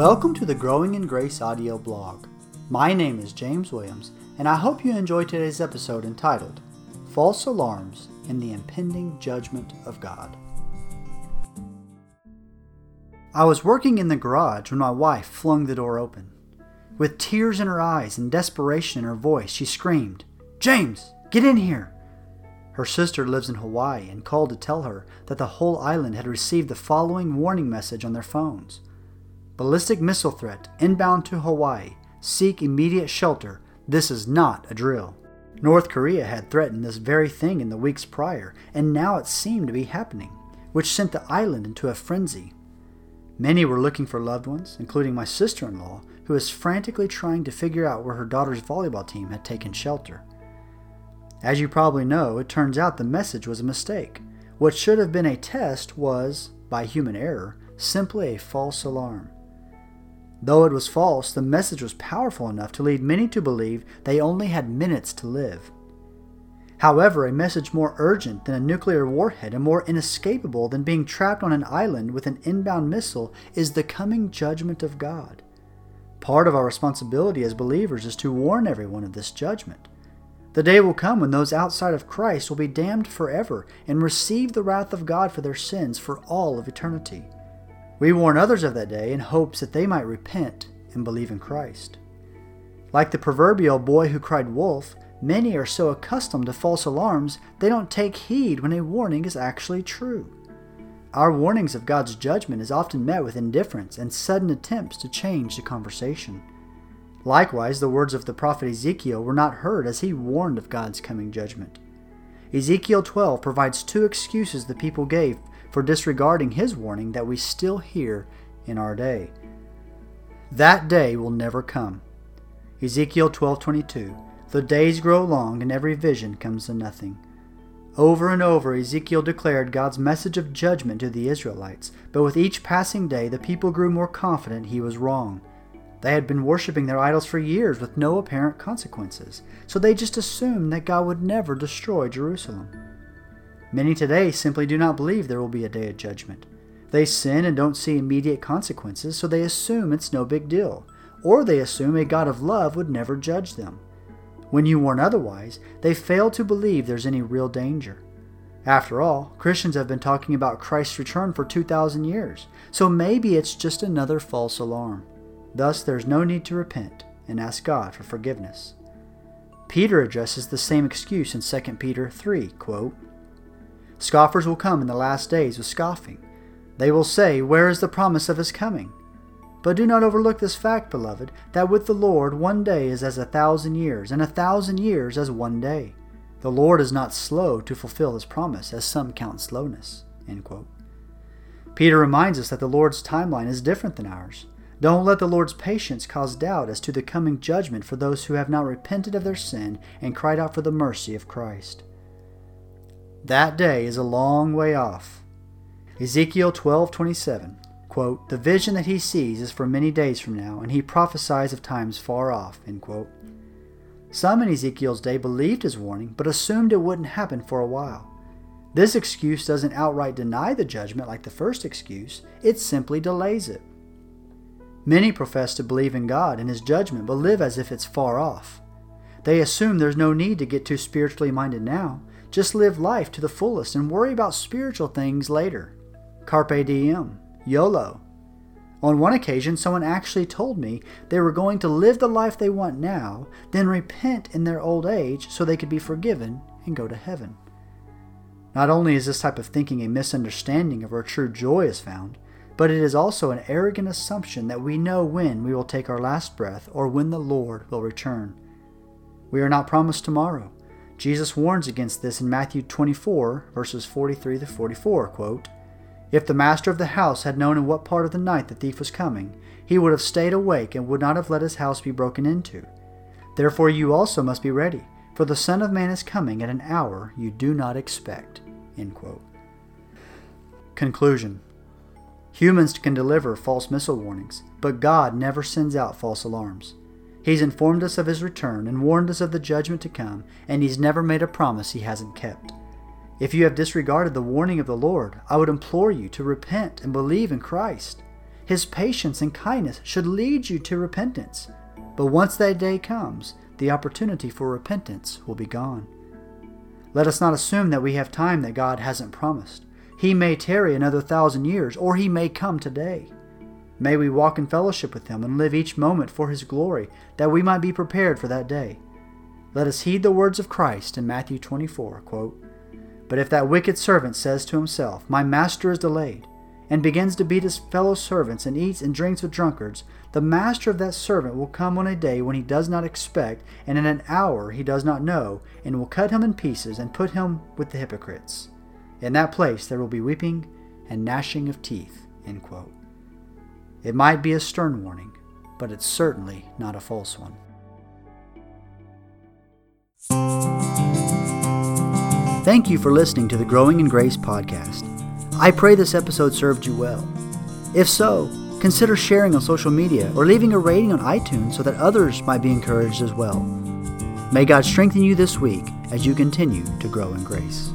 Welcome to the Growing in Grace audio blog. My name is James Williams, and I hope you enjoy today's episode entitled False Alarms in the Impending Judgment of God. I was working in the garage when my wife flung the door open. With tears in her eyes and desperation in her voice, she screamed, James, get in here! Her sister lives in Hawaii and called to tell her that the whole island had received the following warning message on their phones Ballistic missile threat inbound to Hawaii. Seek immediate shelter. This is not a drill. North Korea had threatened this very thing in the weeks prior, and now it seemed to be happening, which sent the island into a frenzy. Many were looking for loved ones, including my sister in law, who was frantically trying to figure out where her daughter's volleyball team had taken shelter. As you probably know, it turns out the message was a mistake. What should have been a test was, by human error, simply a false alarm. Though it was false, the message was powerful enough to lead many to believe they only had minutes to live. However, a message more urgent than a nuclear warhead and more inescapable than being trapped on an island with an inbound missile is the coming judgment of God. Part of our responsibility as believers is to warn everyone of this judgment. The day will come when those outside of Christ will be damned forever and receive the wrath of God for their sins for all of eternity. We warn others of that day in hopes that they might repent and believe in Christ. Like the proverbial boy who cried wolf, many are so accustomed to false alarms they don't take heed when a warning is actually true. Our warnings of God's judgment is often met with indifference and sudden attempts to change the conversation. Likewise, the words of the prophet Ezekiel were not heard as he warned of God's coming judgment. Ezekiel 12 provides two excuses the people gave for disregarding his warning that we still hear in our day. That day will never come. Ezekiel 12:22 The days grow long and every vision comes to nothing. Over and over Ezekiel declared God's message of judgment to the Israelites, but with each passing day the people grew more confident he was wrong. They had been worshiping their idols for years with no apparent consequences, so they just assumed that God would never destroy Jerusalem. Many today simply do not believe there will be a day of judgment. They sin and don't see immediate consequences, so they assume it's no big deal, or they assume a God of love would never judge them. When you warn otherwise, they fail to believe there's any real danger. After all, Christians have been talking about Christ's return for 2,000 years, so maybe it's just another false alarm. Thus, there's no need to repent and ask God for forgiveness. Peter addresses the same excuse in 2 Peter 3, quote, Scoffers will come in the last days with scoffing. They will say, Where is the promise of his coming? But do not overlook this fact, beloved, that with the Lord one day is as a thousand years, and a thousand years as one day. The Lord is not slow to fulfill his promise, as some count slowness. Peter reminds us that the Lord's timeline is different than ours. Don't let the Lord's patience cause doubt as to the coming judgment for those who have not repented of their sin and cried out for the mercy of Christ. That day is a long way off. Ezekiel 12:27 quote, The vision that he sees is for many days from now, and he prophesies of times far off. End quote. Some in Ezekiel's day believed his warning, but assumed it wouldn't happen for a while. This excuse doesn't outright deny the judgment like the first excuse, it simply delays it. Many profess to believe in God and His judgment, but live as if it's far off. They assume there's no need to get too spiritually minded now, just live life to the fullest and worry about spiritual things later. Carpe diem, YOLO. On one occasion, someone actually told me they were going to live the life they want now, then repent in their old age so they could be forgiven and go to heaven. Not only is this type of thinking a misunderstanding of where true joy is found, but it is also an arrogant assumption that we know when we will take our last breath or when the Lord will return. We are not promised tomorrow. Jesus warns against this in Matthew 24, verses 43 to 44, quote, If the master of the house had known in what part of the night the thief was coming, he would have stayed awake and would not have let his house be broken into. Therefore you also must be ready, for the Son of Man is coming at an hour you do not expect. Conclusion Humans can deliver false missile warnings, but God never sends out false alarms. He's informed us of his return and warned us of the judgment to come, and he's never made a promise he hasn't kept. If you have disregarded the warning of the Lord, I would implore you to repent and believe in Christ. His patience and kindness should lead you to repentance. But once that day comes, the opportunity for repentance will be gone. Let us not assume that we have time that God hasn't promised. He may tarry another thousand years, or he may come today. May we walk in fellowship with him and live each moment for his glory, that we might be prepared for that day. Let us heed the words of Christ in Matthew 24 quote, But if that wicked servant says to himself, My master is delayed, and begins to beat his fellow servants and eats and drinks with drunkards, the master of that servant will come on a day when he does not expect, and in an hour he does not know, and will cut him in pieces and put him with the hypocrites. In that place there will be weeping and gnashing of teeth. It might be a stern warning, but it's certainly not a false one. Thank you for listening to the Growing in Grace podcast. I pray this episode served you well. If so, consider sharing on social media or leaving a rating on iTunes so that others might be encouraged as well. May God strengthen you this week as you continue to grow in grace.